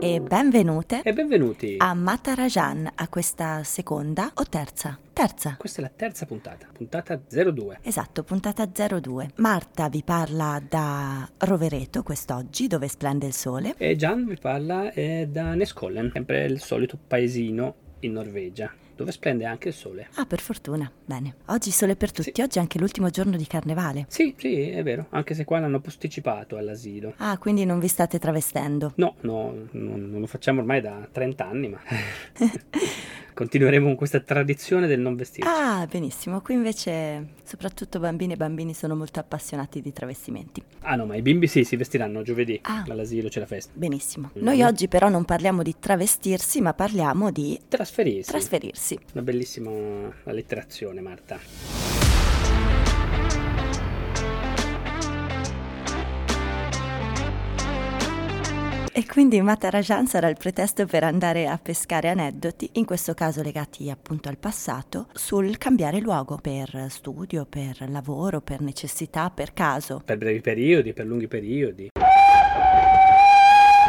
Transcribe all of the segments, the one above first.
E benvenute E benvenuti. a Matarajan, a questa seconda o terza? Terza. Questa è la terza puntata, puntata 02. Esatto, puntata 02. Marta vi parla da Rovereto quest'oggi, dove splende il sole. E Gian vi parla eh, da Neskollen, sempre il solito paesino in Norvegia, dove splende anche il sole. Ah, per fortuna. Bene. Oggi sole per tutti, oggi è anche l'ultimo giorno di carnevale. Sì, sì, è vero, anche se qua l'hanno posticipato all'asilo. Ah, quindi non vi state travestendo. No, no, non, non lo facciamo ormai da 30 anni, ma continueremo con questa tradizione del non vestirci. Ah, benissimo. Qui invece soprattutto bambini e bambini sono molto appassionati di travestimenti. Ah no, ma i bimbi sì, si vestiranno giovedì, Ah. all'asilo c'è la festa. Benissimo. Mhm. Noi oggi però non parliamo di travestirsi, ma parliamo di Trasferirsi. trasferirsi. Una bellissima allitterazione, Marta. E quindi Matarajan sarà il pretesto per andare a pescare aneddoti, in questo caso legati appunto al passato, sul cambiare luogo per studio, per lavoro, per necessità, per caso. Per brevi periodi, per lunghi periodi.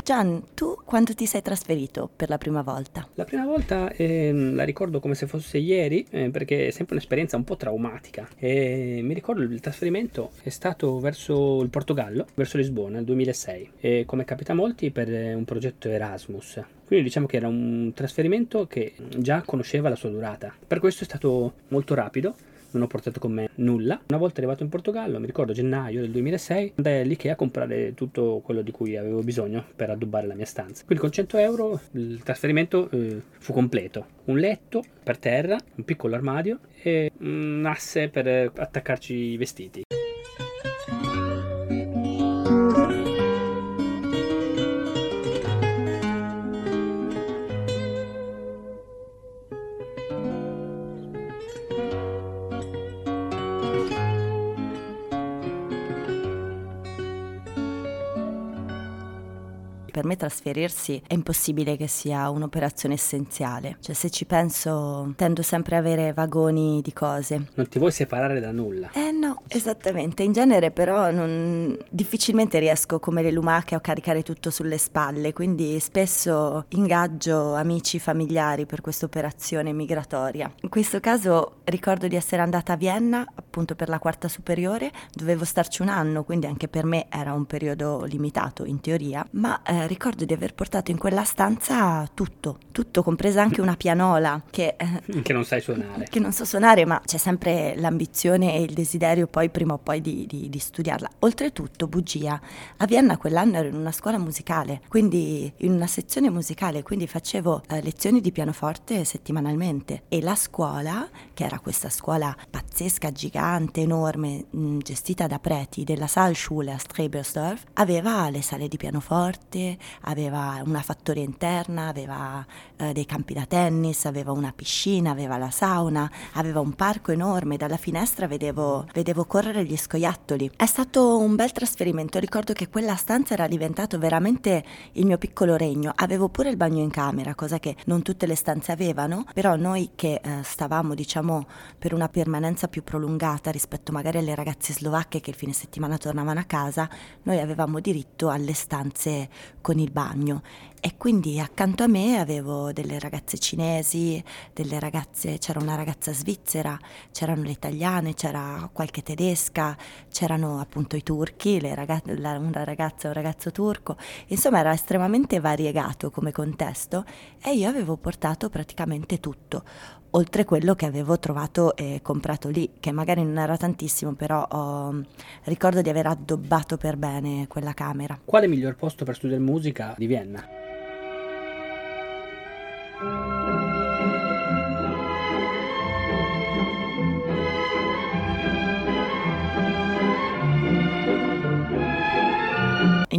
Gian, tu quando ti sei trasferito per la prima volta? La prima volta ehm, la ricordo come se fosse ieri, eh, perché è sempre un'esperienza un po' traumatica. E mi ricordo il trasferimento è stato verso il Portogallo, verso Lisbona, nel 2006, e come capita a molti per eh, un progetto Erasmus. Quindi diciamo che era un trasferimento che già conosceva la sua durata. Per questo è stato molto rapido. Non ho portato con me nulla. Una volta arrivato in Portogallo, mi ricordo gennaio del 2006, andai all'Ikea a comprare tutto quello di cui avevo bisogno per addobbare la mia stanza. Quindi con 100 euro il trasferimento eh, fu completo. Un letto per terra, un piccolo armadio e un asse per attaccarci i vestiti. Trasferirsi è impossibile che sia un'operazione essenziale. Cioè se ci penso tendo sempre a avere vagoni di cose. Non ti vuoi separare da nulla. Eh no, esattamente. In genere però non... difficilmente riesco come le lumache a caricare tutto sulle spalle, quindi spesso ingaggio amici familiari per questa operazione migratoria. In questo caso ricordo di essere andata a Vienna appunto per la quarta superiore, dovevo starci un anno, quindi anche per me era un periodo limitato in teoria, ma eh, ricordo di aver portato in quella stanza tutto, tutto, compresa anche una pianola che... eh, Che non sai suonare. che non so suonare, ma c'è sempre l'ambizione e il desiderio poi prima o poi di, di- di studiarla. Oltretutto, bugia, a Vienna quell'anno ero in una scuola musicale, quindi in una sezione musicale, quindi facevo eh, lezioni di pianoforte settimanalmente e la scuola, che era questa scuola pazzesca, gigante, enorme, mh, gestita da preti della Saalschule a Strebersdorf, aveva le sale di pianoforte, aveva una fattoria interna, aveva eh, dei campi da tennis, aveva una piscina, aveva la sauna, aveva un parco enorme, dalla finestra vedevo, vedevo correre gli scoiattoli. È stato un bel trasferimento, ricordo che quella stanza era diventato veramente il mio piccolo regno, avevo pure il bagno in camera, cosa che non tutte le stanze avevano, però noi che eh, stavamo diciamo per una permanenza più prolungata rispetto magari alle ragazze slovacche che il fine settimana tornavano a casa, noi avevamo diritto alle stanze con il bagno e quindi accanto a me avevo delle ragazze cinesi, delle ragazze, c'era una ragazza svizzera, c'erano le italiane, c'era qualche tedesca, c'erano appunto i turchi, raga- la- una ragazza e un ragazzo turco, insomma era estremamente variegato come contesto e io avevo portato praticamente tutto, oltre quello che avevo trovato e comprato lì, che magari non era tantissimo, però ho- ricordo di aver addobbato per bene quella camera. Quale miglior posto per studiare musica di Vienna?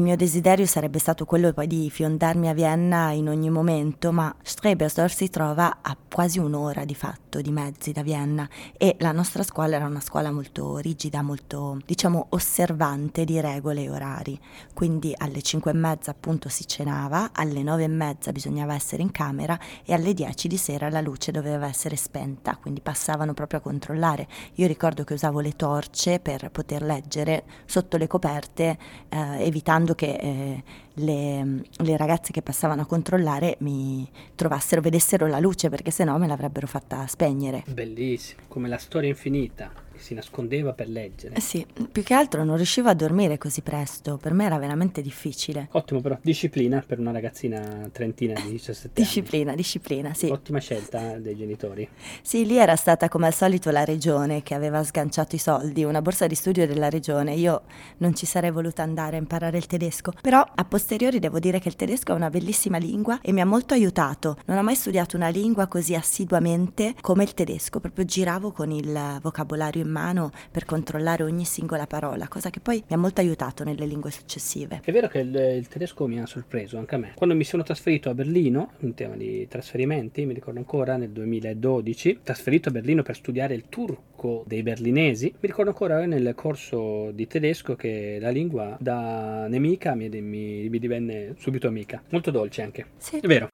Il mio desiderio sarebbe stato quello poi di fiondarmi a Vienna in ogni momento, ma Strebersdorf si trova a quasi un'ora di fatto. Botto di mezzi da Vienna e la nostra scuola era una scuola molto rigida, molto diciamo osservante di regole e orari. Quindi alle 5 e mezza appunto si cenava, alle 9 e mezza bisognava essere in camera e alle 10 di sera la luce doveva essere spenta, quindi passavano proprio a controllare. Io ricordo che usavo le torce per poter leggere sotto le coperte, eh, evitando che eh, le, le, ragazze che passavano a controllare mi trovassero, vedessero la luce, perché sennò me l'avrebbero fatta spegnere. Bellissimo, come la storia infinita si nascondeva per leggere. Eh sì, più che altro non riuscivo a dormire così presto, per me era veramente difficile. Ottimo però, disciplina per una ragazzina trentina di 17 disciplina, anni. Disciplina, disciplina, sì. Ottima scelta dei genitori. Sì, lì era stata come al solito la regione che aveva sganciato i soldi, una borsa di studio della regione. Io non ci sarei voluta andare a imparare il tedesco, però a posteriori devo dire che il tedesco è una bellissima lingua e mi ha molto aiutato. Non ho mai studiato una lingua così assiduamente come il tedesco, proprio giravo con il vocabolario in mano per controllare ogni singola parola, cosa che poi mi ha molto aiutato nelle lingue successive. È vero che il, il tedesco mi ha sorpreso anche a me. Quando mi sono trasferito a Berlino, in tema di trasferimenti, mi ricordo ancora nel 2012, trasferito a Berlino per studiare il turco dei berlinesi, mi ricordo ancora nel corso di tedesco che la lingua da nemica mi, mi, mi divenne subito amica. Molto dolce anche. Sì. È vero.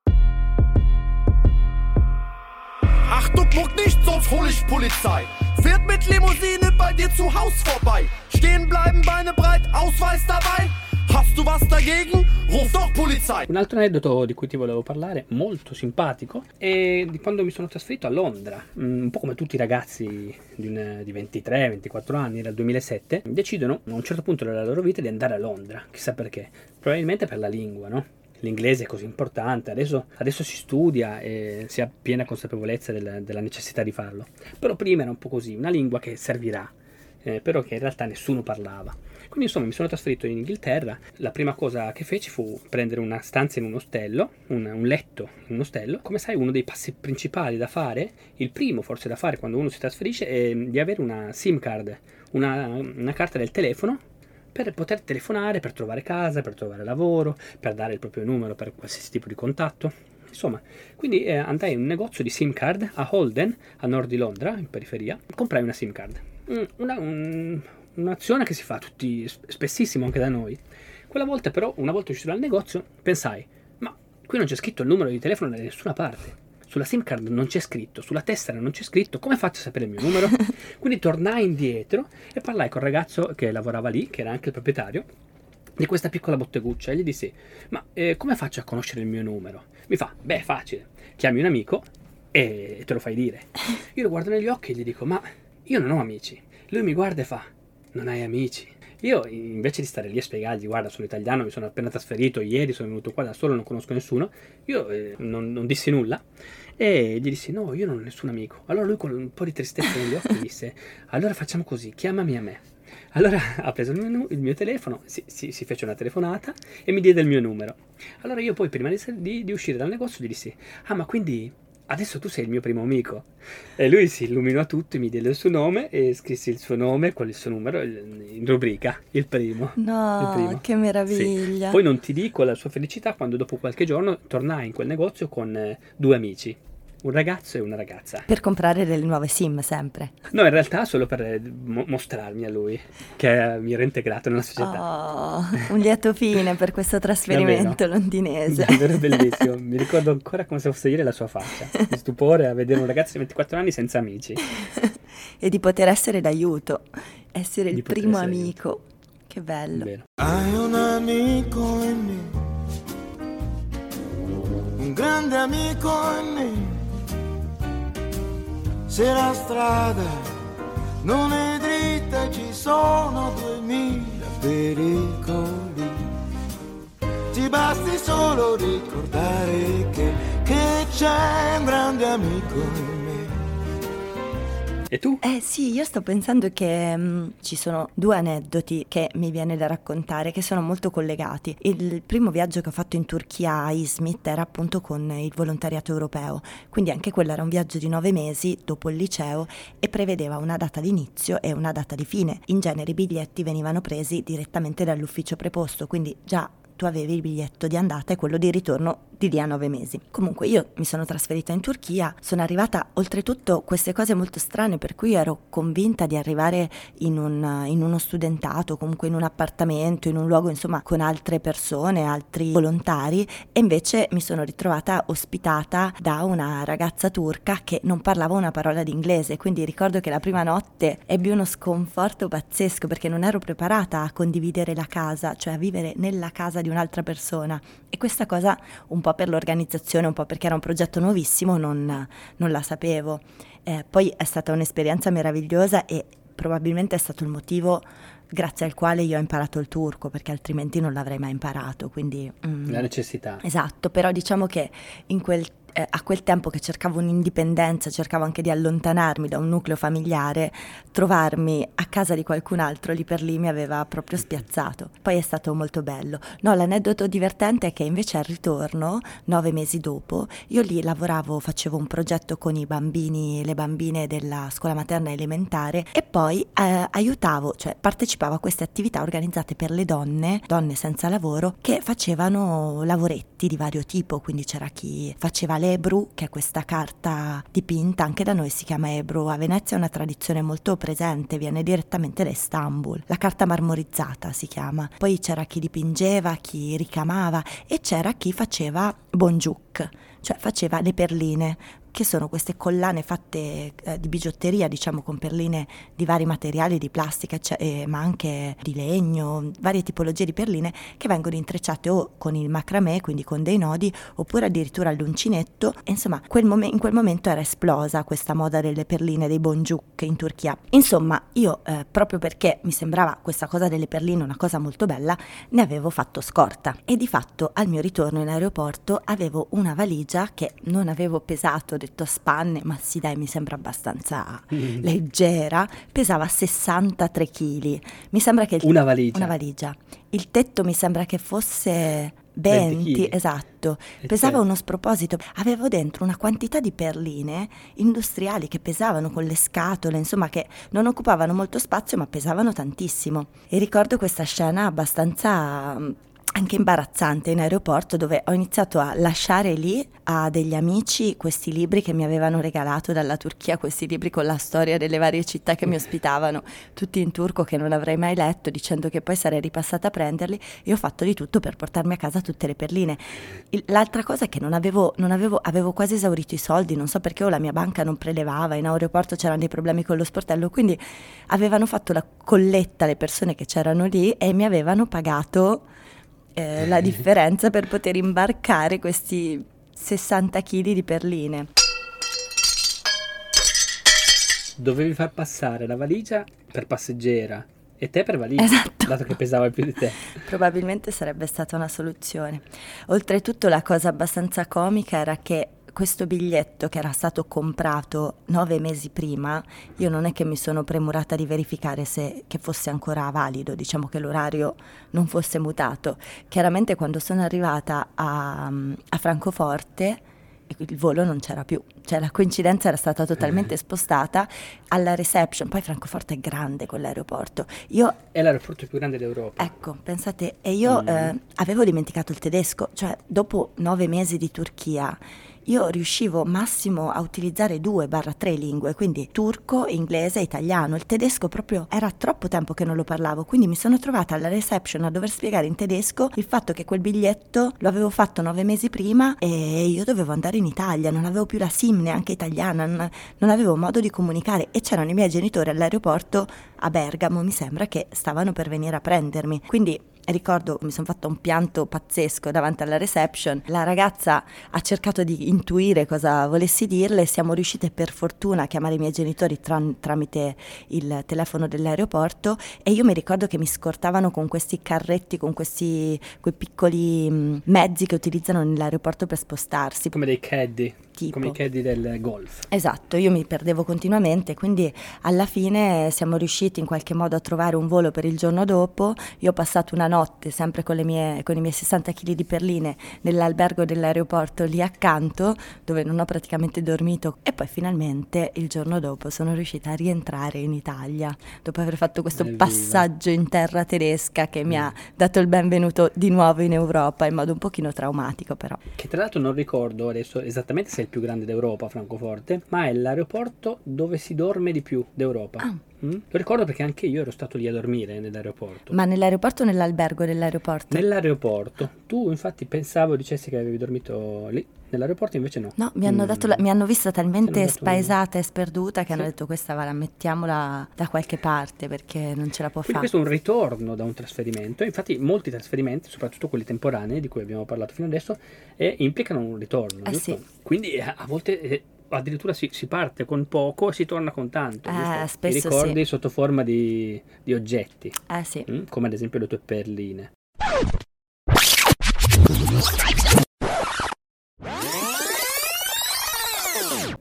Achtung, muck nicht, sonst hol ich Polizei. Fährt mit Limousine bei dir zu Haus vorbei. Stehen bleiben, Beine breit, Ausweis dabei. Hast du was dagegen? Ruf doch Polizei! Un altro aneddoto di cui ti volevo parlare, molto simpatico, è di quando mi sono trasferito a Londra. Mm, un po' come tutti i ragazzi di, un, di 23-24 anni, dal 2007, decidono a un certo punto della loro vita di andare a Londra. Chissà perché. Probabilmente per la lingua, no? L'inglese è così importante, adesso, adesso, si studia e si ha piena consapevolezza del, della necessità di farlo. Però prima era un po' così, una lingua che servirà, eh, però che in realtà nessuno parlava. Quindi insomma mi sono trasferito in Inghilterra, la prima cosa che feci fu prendere una stanza in un ostello, un, un letto in un ostello. Come sai uno dei passi principali da fare, il primo forse da fare quando uno si trasferisce, è di avere una SIM card, una, una carta del telefono per poter telefonare, per trovare casa, per trovare lavoro, per dare il proprio numero per qualsiasi tipo di contatto. Insomma, quindi eh, andai in un negozio di SIM card a Holden, a nord di Londra, in periferia, comprai una SIM card. Mm, una, un, un'azione che si fa tutti, spessissimo anche da noi. Quella volta però, una volta uscito dal negozio, pensai, ma qui non c'è scritto il numero di telefono da nessuna parte sulla SIM card non c'è scritto, sulla tessera non c'è scritto, come faccio a sapere il mio numero? Quindi tornai indietro e parlai con il ragazzo che lavorava lì, che era anche il proprietario di questa piccola botteguccia e gli dissi, ma eh, come faccio a conoscere il mio numero? Mi fa, beh, facile, chiami un amico e te lo fai dire. Io lo guardo negli occhi e gli dico, ma io non ho amici. Lui mi guarda e fa, non hai amici. Io invece di stare lì a spiegargli, guarda, sono italiano, mi sono appena trasferito, ieri sono venuto qua da solo, non conosco nessuno, io eh, non, non, dissi nulla e gli dissi no, io non ho nessun amico. Allora lui con un po' di tristezza negli occhi disse, allora facciamo così, chiamami a me. Allora ha preso il mio, il mio telefono, si, si, si, fece una telefonata e mi diede il mio numero. Allora io poi prima di, di, di uscire dal negozio gli dissi, ah ma quindi adesso tu sei il mio primo amico. E lui si illuminò tutto, mi diede il suo nome e scrissi il suo nome, qual è il suo numero, in rubrica, il primo. No, il primo. che meraviglia. Sì. Poi non ti dico la sua felicità quando dopo qualche giorno tornai in quel negozio con eh, due amici un ragazzo e una ragazza. Per comprare delle nuove sim sempre. No, in realtà solo per eh, mo- mostrarmi a lui che mi ero integrato nella società. Oh, un lieto fine per questo trasferimento londinese. Davvero bellissimo. Mi ricordo ancora come se fosse ieri la sua faccia. Di stupore a vedere un ragazzo di 24 anni senza amici. e di poter essere d'aiuto, essere di il primo amico. Aiuto. Che bello. Vero. Hai un amico in me. Un grande amico in me se la strada non è dritta ci sono duemila pericoli. Ti basti solo ricordare che, che c'è un grande amico. E tu? Eh sì, io sto pensando che mh, mm, ci sono due aneddoti che mi viene da raccontare che sono molto collegati. Il primo viaggio che ho fatto in Turchia a Izmit era appunto con il volontariato europeo, quindi anche quello era un viaggio di nove mesi dopo il liceo e prevedeva una data di inizio e una data di fine. In genere i biglietti venivano presi direttamente dall'ufficio preposto, quindi già tu avevi il biglietto di andata e quello di ritorno di lì a nove mesi. Comunque io mi sono trasferita in Turchia, sono arrivata oltretutto queste cose molto strane per cui ero convinta di arrivare in, un, in uno studentato, comunque in un appartamento, in un luogo insomma con altre persone, altri volontari e invece mi sono ritrovata ospitata da una ragazza turca che non parlava una parola di inglese, quindi ricordo che la prima notte ebbi uno sconforto pazzesco perché non ero preparata a condividere la casa, cioè a vivere nella casa di un'altra persona e questa cosa un po' per l'organizzazione, un po' perché era un progetto nuovissimo, non, non la sapevo. Eh, poi è stata un'esperienza meravigliosa e probabilmente è stato il motivo grazie al quale io ho imparato il turco, perché altrimenti non l'avrei mai imparato. Quindi, mm, la necessità. Esatto, però diciamo che in quel eh, a quel tempo che cercavo un'indipendenza, cercavo anche di allontanarmi da un nucleo familiare, trovarmi a casa di qualcun altro lì per lì mi aveva proprio spiazzato. Poi è stato molto bello. No, l'aneddoto divertente è che invece al ritorno, nove mesi dopo, io lì lavoravo, facevo un progetto con i bambini e le bambine della scuola materna elementare e poi eh, aiutavo, cioè partecipavo a queste attività organizzate per le donne, donne senza lavoro, che facevano lavoretti di vario tipo, quindi c'era chi faceva le l'Ebru, che è questa carta dipinta, anche da noi si chiama Ebru, a Venezia è una tradizione molto presente, viene direttamente da Istanbul. La carta marmorizzata si chiama. Poi c'era chi dipingeva, chi ricamava e c'era chi faceva bonjuk, cioè faceva le perline che sono queste collane fatte eh, di bigiotteria, diciamo con perline di vari materiali, di plastica, cioè, eh, ma anche di legno, varie tipologie di perline che vengono intrecciate o con il macramè, quindi con dei nodi, oppure addirittura all'uncinetto. E, insomma, quel mom- in quel momento era esplosa questa moda delle perline, dei bonjuk in Turchia. Insomma, io eh, proprio perché mi sembrava questa cosa delle perline una cosa molto bella, ne avevo fatto scorta e di fatto al mio ritorno in aeroporto avevo una valigia che non avevo pesato detto a spanne, ma sì dai, mi sembra abbastanza mm. leggera, pesava 63 kg. Mi sembra che... Una valigia. Una valigia. Il tetto mi sembra che fosse 20, 20 esatto, e pesava certo. uno sproposito, avevo dentro una quantità di perline industriali che pesavano con le scatole, insomma che non occupavano molto spazio ma pesavano tantissimo. E ricordo questa scena abbastanza anche imbarazzante in aeroporto dove ho iniziato a lasciare lì a degli amici questi libri che mi avevano regalato dalla Turchia, questi libri con la storia delle varie città che mi ospitavano, tutti in turco che non avrei mai letto, dicendo che poi sarei ripassata a prenderli e ho fatto di tutto per portarmi a casa tutte le perline. L'altra cosa è che non avevo, non avevo, avevo quasi esaurito i soldi, non so perché o la mia banca non prelevava, in aeroporto c'erano dei problemi con lo sportello, quindi avevano fatto la colletta le persone che c'erano lì e mi avevano pagato eh, la differenza per poter imbarcare questi 60 kg di perline. Dovevi far passare la valigia per passeggera e te per valigia, esatto. dato che pesava più di te. Probabilmente sarebbe stata una soluzione. Oltretutto la cosa abbastanza comica era che questo biglietto che era stato comprato nove mesi prima, io non è che mi sono premurata di verificare se che fosse ancora valido, diciamo che l'orario non fosse mutato. Chiaramente quando sono arrivata a, a Francoforte il volo non c'era più, cioè la coincidenza era stata totalmente eh. spostata alla reception, poi Francoforte è grande quell'aeroporto. Io, è l'aeroporto più grande d'Europa. Ecco, pensate, e io mm. eh, avevo dimenticato il tedesco, cioè dopo nove mesi di Turchia io riuscivo massimo a utilizzare due barra tre lingue, quindi turco, inglese italiano. Il tedesco proprio era troppo tempo che non lo parlavo, quindi mi sono trovata alla reception a dover spiegare in tedesco il fatto che quel biglietto lo avevo fatto nove mesi prima e io dovevo andare in Italia, non avevo più la SIM neanche italiana, non, non avevo modo di comunicare e c'erano i miei genitori all'aeroporto a Bergamo, mi sembra che stavano per venire a prendermi. Quindi ricordo mi sono fatta un pianto pazzesco davanti alla reception. La ragazza ha cercato di intuire cosa volessi dirle. Siamo riuscite per fortuna a chiamare i miei genitori tra- tramite il telefono dell'aeroporto e io mi ricordo che mi scortavano con questi carretti, con questi quei piccoli mm, mezzi che utilizzano nell'aeroporto per spostarsi. Come dei caddy tipo. Come i caddy del golf. Esatto, io mi perdevo continuamente, quindi alla fine siamo riusciti in qualche modo a trovare un volo per il giorno dopo. Io ho passato una notte sempre con, le mie, con i miei 60 kg di perline, nell'albergo dell'aeroporto lì accanto, dove non ho praticamente dormito. E poi finalmente il giorno dopo sono riuscita a rientrare in Italia, dopo aver fatto questo Evviva. passaggio in terra tedesca che mi ha dato il benvenuto di nuovo in Europa, in modo un pochino traumatico però. Che tra l'altro non ricordo adesso esattamente se il più grande d'Europa, Francoforte, ma è l'aeroporto dove si dorme di più d'Europa. Ah. Mm? Lo ricordo perché anche io ero stato lì a dormire nell'aeroporto. Ma nell'aeroporto o nell'albergo dell'aeroporto? Nell'aeroporto. Tu infatti pensavo dicessi che avevi dormito lì, nell'aeroporto invece no. No, mi hanno, Mm. dato la- mi hanno vista hanno talmente dato- spaesata e sperduta che hanno Sì. detto questa va, la mettiamola da qualche parte perché non ce la può fare. questo è un ritorno da un trasferimento. Infatti molti trasferimenti, soprattutto quelli temporanei di cui abbiamo parlato fino adesso, eh, implicano un ritorno. Eh sì. Quindi eh, a volte eh, addirittura si, si parte con poco e si torna con tanto. Eh, Ti ricordi sì. sotto forma di, di oggetti, Eh sì. mm? come ad esempio le tue perline.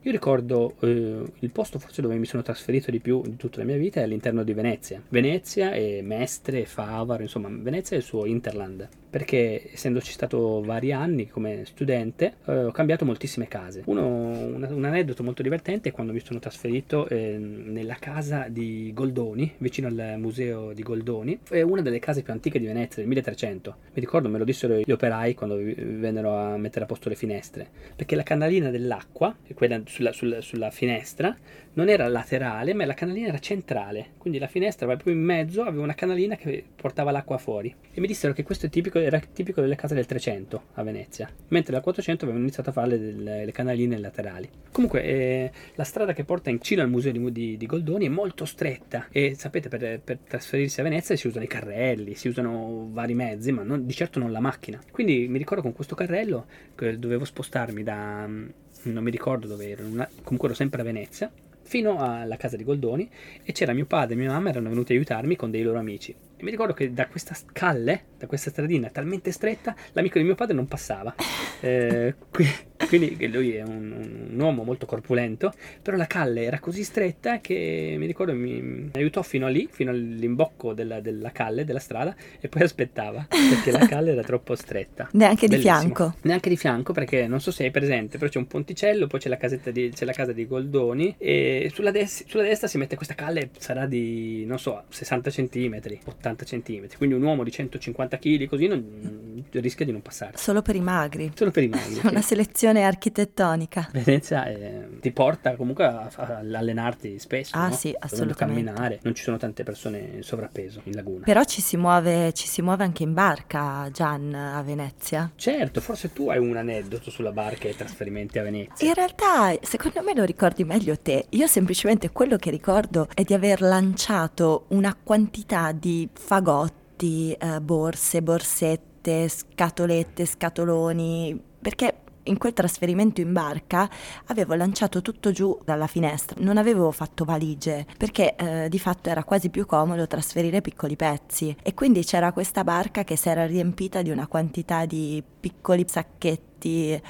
Io ricordo eh, il posto forse dove mi sono trasferito di più di tutta la mia vita è all'interno di Venezia. Venezia e Mestre, Favaro, insomma, Venezia è il suo Interland. Perché essendoci stato vari anni come studente, eh, ho cambiato moltissime case. Uno, un, un aneddoto molto divertente è quando mi sono trasferito eh, nella casa di Goldoni, vicino al museo di Goldoni. È una delle case più antiche di Venezia, del 1300. Mi ricordo, me lo dissero gli operai quando vennero a mettere a posto le finestre. Perché la canalina dell'acqua, quella sulla, sulla- sulla finestra, non era laterale, ma la canalina era centrale. Quindi la finestra proprio in mezzo, aveva una canalina che portava l'acqua fuori. E mi dissero che questo è tipico, era tipico delle case del 300 a Venezia, mentre dal 400 avevano iniziato a fare le, le- canaline laterali. Comunque, eh, la strada che porta in Cina al museo di, di- di Goldoni è molto stretta. E sapete, per, per trasferirsi a Venezia si usano i carrelli, si usano vari mezzi, ma non- di certo non la macchina. Quindi mi ricordo con questo carrello che dovevo spostarmi da. mm, non mi ricordo dove ero, una- comunque ero sempre a Venezia fino alla casa di Goldoni e c'era mio padre e mia mamma erano venuti a aiutarmi con dei loro amici. Mi ricordo che da questa calle, da questa stradina talmente stretta, l'amico di mio padre non passava. Eh, qui- quindi lui è un, un uomo molto corpulento, però la calle era così stretta che mi ricordo mi, mi aiutò fino a lì, fino all'imbocco della, della calle, della strada, e poi aspettava perché la calle era troppo stretta. Neanche di Bellissimo. fianco. Neanche di fianco perché non so se hai presente, però c'è un ponticello, poi c'è la, casetta di, c'è la casa di Goldoni e sulla, des- sulla destra si mette questa calle, sarà di, non so, 60 cm, 80 cm, quindi un uomo di 150 kg così non, rischia di non passare. Solo per i magri. Solo per i magri. Una sì. selezione architettonica. Venezia eh, ti porta comunque a, a allenarti spesso. Ah, no? sì, assolutamente. camminare, non ci sono tante persone in sovrappeso in laguna. Però ci si muove, ci si muove anche in barca, Gian, a Venezia. Certo, forse tu hai un aneddoto sulla barca e i trasferimenti a Venezia. In realtà, secondo me lo ricordi meglio te. Io semplicemente quello che ricordo è di aver lanciato una quantità di fagotti, eh, borse, borsette, scatolette, scatoloni, perché in quel trasferimento in barca avevo lanciato tutto giù dalla finestra, non avevo fatto valigie perché eh, di fatto era quasi più comodo trasferire piccoli pezzi. E quindi c'era questa barca che si era riempita di una quantità di piccoli sacchetti eh,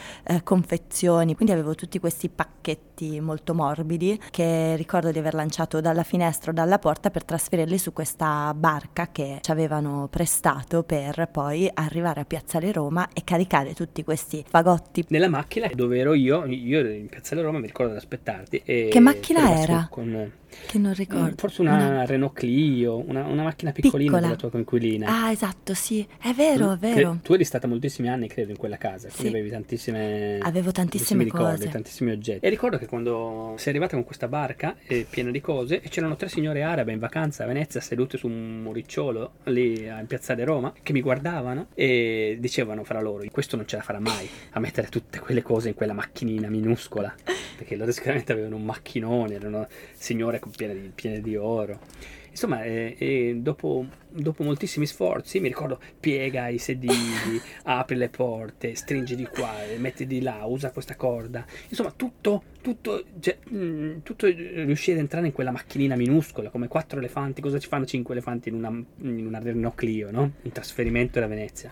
confezioni, quindi avevo tutti questi pacchetti molto morbidi che ricordo di aver lanciato dalla finestra o dalla porta per trasferirli su questa barca che ci avevano prestato per poi arrivare a Piazzale Roma e caricare tutti questi fagotti. Nella macchina dove ero io, io in Piazzale Roma, mi ricordo di aspettarti. Che macchina era? Con, Che non ricordo. forse una, Una- Renault Clio, una, una macchina piccolina Piccola. della tua coinquilina. Ah, esatto, sì, è vero, è Che vero. Tu eri stata moltissimi anni, credo, in quella casa, quindi Sì. avevi tantissime, Avevo tantissime ricordi, cose. tantissimi oggetti. E ricordo che quando sei arrivata con questa barca eh, piena di cose, e c'erano tre signore arabe in vacanza a Venezia, sedute su un muricciolo lì in piazzale Roma, che mi guardavano e dicevano fra loro: Questo non ce la farà mai a mettere tutte quelle cose in quella macchinina minuscola. Perché loro sicuramente avevano un macchinone, erano signore piene di, piene di oro. Insomma, eh, e dopo, dopo moltissimi sforzi, mi ricordo, piega i sedili, apri le porte, stringi di qua, e metti di là, usa questa corda. Insomma, tutto, tutto, cioè, mm, tutto riuscire ad entrare in quella macchinina minuscola, come quattro elefanti. Cosa ci fanno cinque elefanti in una, in una Renault Clio, no? Un trasferimento da Venezia.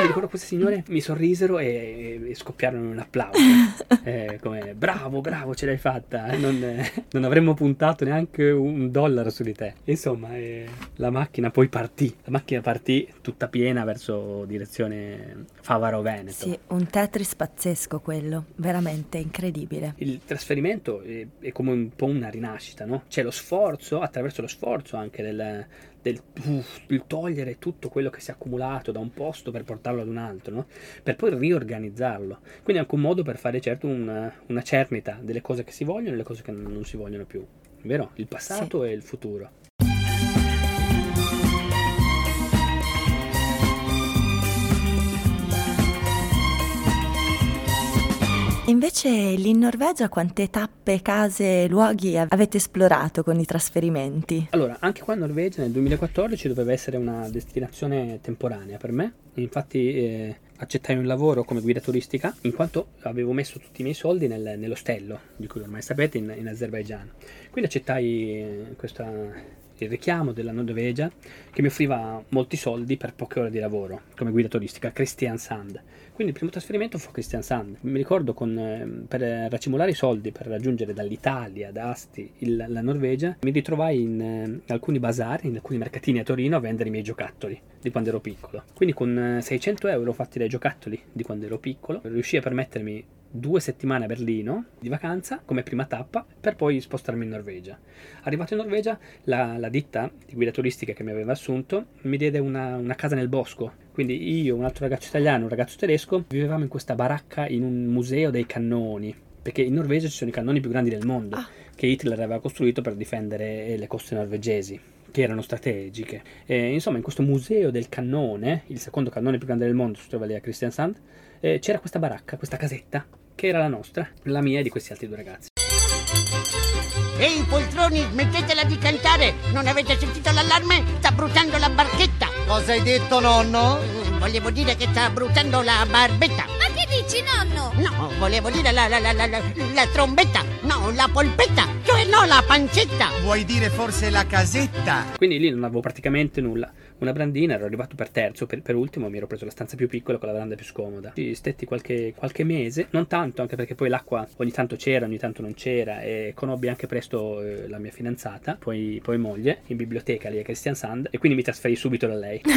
Mi ricordo queste signore mi sorrisero e, e scoppiarono in un applauso. Eh, come bravo, bravo, ce l'hai fatta. Non, eh, non avremmo puntato neanche un dollaro su di te. Insomma, eh, la macchina poi partì. La macchina partì tutta piena verso direzione Favaro Veneto. Sì, un Tetris pazzesco quello, veramente incredibile. Il trasferimento è, è come un po' una rinascita, no? C'è lo sforzo, attraverso lo sforzo anche del, del il togliere tutto quello che si è accumulato da un posto per portarlo ad un altro, no? Per poi riorganizzarlo. Quindi è anche un modo per fare certo una, una cernita delle cose che si vogliono e delle cose che non si vogliono più. Vero? Il passato e il futuro. Invece lì in Norvegia quante tappe, case, luoghi av- avete esplorato con i trasferimenti? Allora, anche qua in Norvegia nel 2014 doveva essere una destinazione temporanea per me, infatti eh, accettai un lavoro come guida turistica in quanto avevo messo tutti i miei soldi nel- nell'ostello, di cui ormai sapete, in, in Azerbaigian. Quindi accettai eh, questa- il richiamo della Norvegia che mi offriva molti soldi per poche ore di lavoro come guida turistica, Christian Sand. Quindi il primo trasferimento fu a Christian Sand. Mi ricordo con, eh, per racimolare i soldi per raggiungere dall'Italia, da Asti, il- la Norvegia, mi ritrovai in eh, alcuni bazar, in alcuni mercatini a Torino a vendere i miei giocattoli di quando ero piccolo. Quindi con eh, 600 euro fatti dai giocattoli di quando ero piccolo, riuscii a permettermi due settimane a Berlino di vacanza come prima tappa per poi spostarmi in Norvegia. Arrivato in Norvegia, la, la ditta di guida turistica che mi aveva assunto mi diede una, una casa nel bosco. Quindi io, un altro ragazzo italiano, un ragazzo tedesco, vivevamo in questa baracca in un museo dei cannoni. Perché in Norvegia ci sono i cannoni più grandi del mondo Ah. che Hitler aveva costruito per difendere le coste norvegesi che erano strategiche. E, insomma, in questo museo del cannone, il secondo cannone più grande del mondo, si trova lì a Kristiansand, eh, c'era questa baracca, questa casetta, che era la nostra, la mia e di questi altri due ragazzi. Ehi poltroni, smettetela di cantare! Non avete sentito l'allarme? Sta bruciando la barchetta! Cosa hai detto, nonno? Volevo dire che sta bruciando la barbetta! Che dici, nonno? No, volevo dire la, la, la, la, la, la trombetta! No, la polpetta! Cioè no, la pancetta! Vuoi dire forse la casetta? Quindi lì non avevo praticamente nulla. Una brandina, ero arrivato per terzo, per, per ultimo mi ero preso la stanza più piccola con la veranda più scomoda. Ci stetti qualche, qualche mese, non tanto, anche perché poi l'acqua ogni tanto c'era, ogni tanto non c'era, e conobbi anche presto eh, la mia fidanzata, poi, poi moglie, in biblioteca lì a Christian Sand, e quindi mi trasferì subito da lei.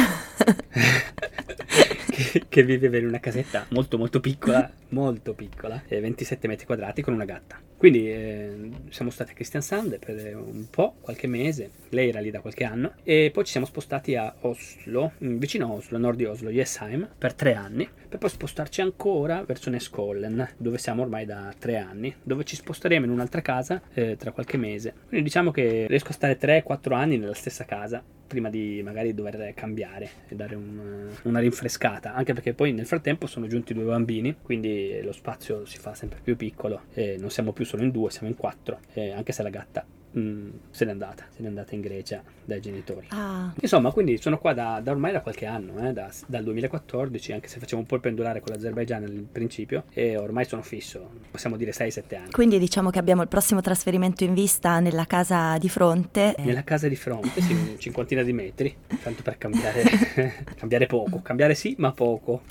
che, che viveva in una casetta molto molto piccola, molto piccola, eh, 27 metri quadrati con una gatta. Quindi eh, siamo stati a Christian Sand per un po', qualche mese, lei era lì da qualche anno, e poi ci siamo spostati a Oslo, mm, vicino a Oslo, a nord di Oslo, Jessheim, per tre anni, per poi spostarci ancora verso Neskollen, dove siamo ormai da tre anni, dove ci sposteremo in un'altra casa eh, tra qualche mese. Quindi diciamo che riesco a stare 3-4 anni nella stessa casa prima di magari dover cambiare e dare un- una rinfrescata, anche perché poi nel frattempo sono giunti due bambini, quindi lo spazio si fa sempre più piccolo e non siamo più solo in due, siamo in quattro, e anche se la gatta mm, se n'è andata, se n'è andata in Grecia dai genitori. Ah, Insomma, quindi sono qua da, da ormai da qualche anno, eh, da- dal 2014, anche se facevo un po' il pendolare con l'Azerbaigian al principio, e ormai sono fisso, possiamo dire 6-7 anni. quindi diciamo che abbiamo il prossimo trasferimento in vista nella casa di fronte. Eh, Nella casa di fronte, sì, cinquantina di metri, tanto per cambiare, cambiare poco. Cambiare sì, ma poco.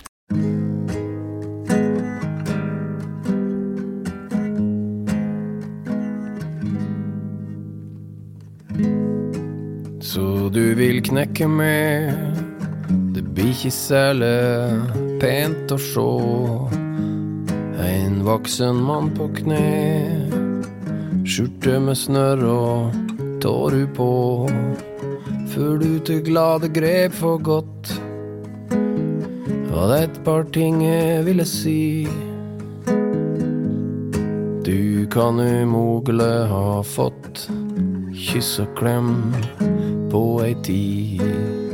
Vil knekke med. Det blir ikke særlig pent å sjå En voksen mann på kne. Skjorte med snørr og tåru på. Før du til glade grep for godt. Var det et par ting jeg ville si. Du kan umulig ha fått kyss og klem Poetry.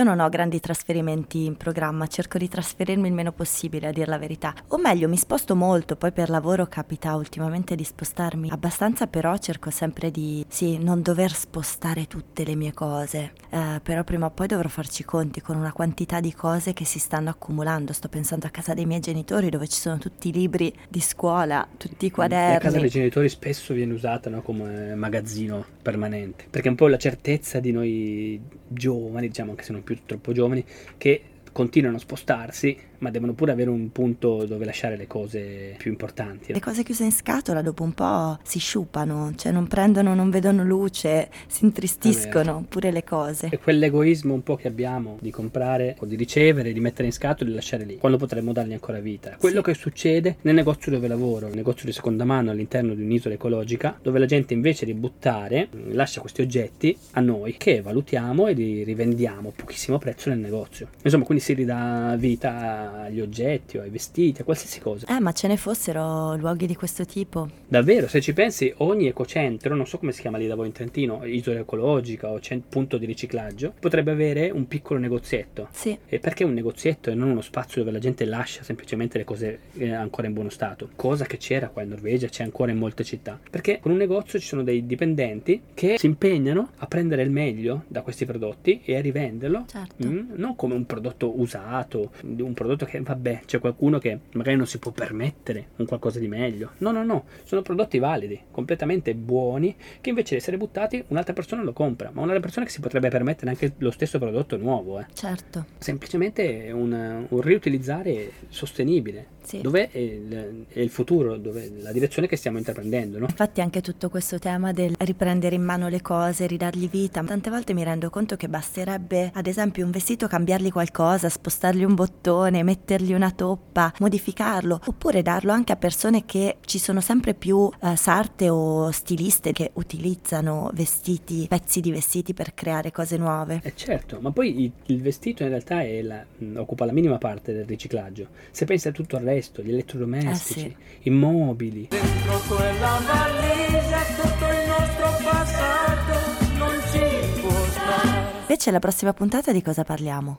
Io non ho grandi trasferimenti in programma, cerco di trasferirmi il meno possibile, a dir la verità. O meglio, mi sposto molto, poi per lavoro capita ultimamente di spostarmi abbastanza, però cerco sempre di, sì, non dover spostare tutte le mie cose. Eh, però prima o poi dovrò farci conti con una quantità di cose che si stanno accumulando. Sto pensando a casa dei miei genitori dove ci sono tutti i libri di scuola, tutti i quaderni. La casa dei genitori spesso viene usata no, come magazzino permanente, perché è un po' la certezza di noi giovani, diciamo anche se non più troppo giovani, che continuano a spostarsi, ma devono pure avere un punto dove lasciare le cose più importanti. Le cose chiuse in scatola dopo un po' si sciupano, cioè non prendono, non vedono luce, si intristiscono pure le cose. E quell'egoismo un po' che abbiamo di comprare o di ricevere, di mettere in scatola e di lasciare lì, quando potremmo dargli ancora vita. Quello Sì. che succede nel negozio dove lavoro, un negozio di seconda mano all'interno di un'isola ecologica, dove la gente invece di buttare mh, lascia questi oggetti a noi che valutiamo e li rivendiamo a pochissimo prezzo nel negozio. Insomma, quindi si ridà vita agli oggetti o ai vestiti, a qualsiasi cosa. Eh, ma ce ne fossero luoghi di questo tipo. Davvero, se ci pensi, ogni ecocentro, non so come si chiama lì da voi in Trentino, isola ecologica o cent- punto di riciclaggio, potrebbe avere un piccolo negozietto. Sì. E perché un negozietto e non uno spazio dove la gente lascia semplicemente le cose eh, ancora in buono stato? Cosa che c'era qua in Norvegia, c'è ancora in molte città. Perché con un negozio ci sono dei dipendenti che si impegnano a prendere il meglio da questi prodotti e a rivenderlo. Certo. mm, non come un prodotto usato, un prodotto che vabbè, c'è qualcuno che magari non si può permettere un qualcosa di meglio. No, no, no, sono prodotti validi, completamente buoni, che invece di essere buttati un'altra persona lo compra, ma un'altra persona che si potrebbe permettere anche lo stesso prodotto nuovo, eh. Certo. semplicemente un, un riutilizzare sostenibile. Sì. Dov'è il, è il futuro, dov'è la direzione che stiamo intraprendendo, no? Infatti anche tutto questo tema del riprendere in mano le cose, ridargli vita, tante volte mi rendo conto che basterebbe ad esempio un vestito cambiargli qualcosa, spostargli un bottone, mettergli una toppa, modificarlo, oppure darlo anche a persone che ci sono sempre più eh, sarte o stiliste che utilizzano vestiti, pezzi di vestiti per creare cose nuove. Eh certo, ma poi il, il vestito in realtà è la- mh, occupa la minima parte del riciclaggio. Se pensi a tutto il resto, gli elettrodomestici, Eh i mobili, Dentro quella valigia tutto il nostro passato non ci può stare. Invece la prossima puntata di cosa parliamo?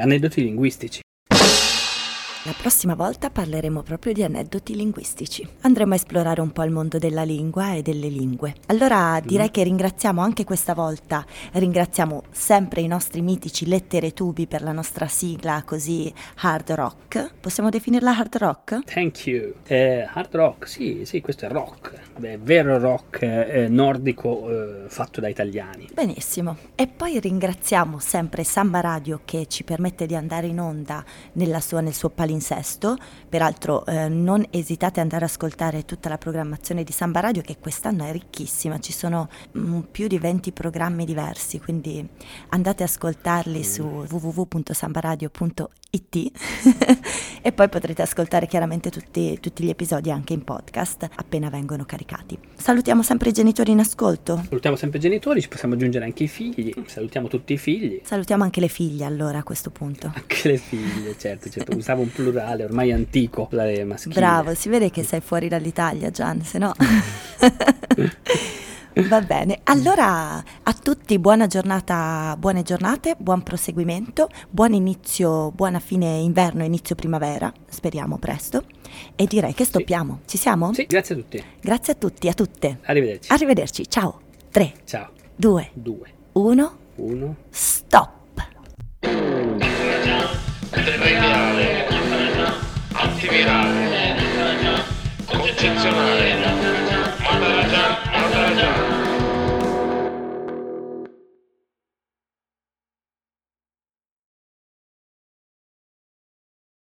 Aneddoti linguistici. La prossima volta parleremo proprio di aneddoti linguistici. Andremo a esplorare un po' il mondo della lingua e delle lingue. Allora direi che ringraziamo anche questa volta, ringraziamo sempre i nostri mitici lettere tubi per la nostra sigla così hard rock. Possiamo definirla hard rock? Thank you. Eh, hard rock, sì, sì, questo è rock. Beh, vero rock eh, nordico eh, fatto da italiani. Benissimo. E poi ringraziamo sempre Samba Radio che ci permette di andare in onda nella sua- nel suo palinsesto. Peraltro eh, non esitate ad andare ad ascoltare tutta la programmazione di Samba Radio che quest'anno è ricchissima, ci sono mm, più di 20 programmi diversi, quindi andate ad ascoltarli su www.sambaradio.it e poi potrete ascoltare chiaramente tutti, tutti gli episodi anche in podcast appena vengono caricati. Salutiamo sempre i genitori in ascolto. Salutiamo sempre i genitori, ci possiamo aggiungere anche i figli. Salutiamo tutti i figli. Salutiamo anche le figlie allora a questo punto. Anche le figlie, certo, certo. Usavo un plurale ormai antico, plurale maschile. Bravo, si vede che sei fuori dall'Italia, Gian, se no. Va bene, allora a tutti buona giornata, buone giornate, buon proseguimento, buon inizio, buona fine inverno, inizio primavera, speriamo presto. E direi che stoppiamo. Ci siamo? Sì, grazie a tutti. Grazie a tutti, a tutte. Arrivederci. Arrivederci, ciao. 3, Ciao. 2, 2, 1, 1. stop. Antivirale, antivirale, concezionale,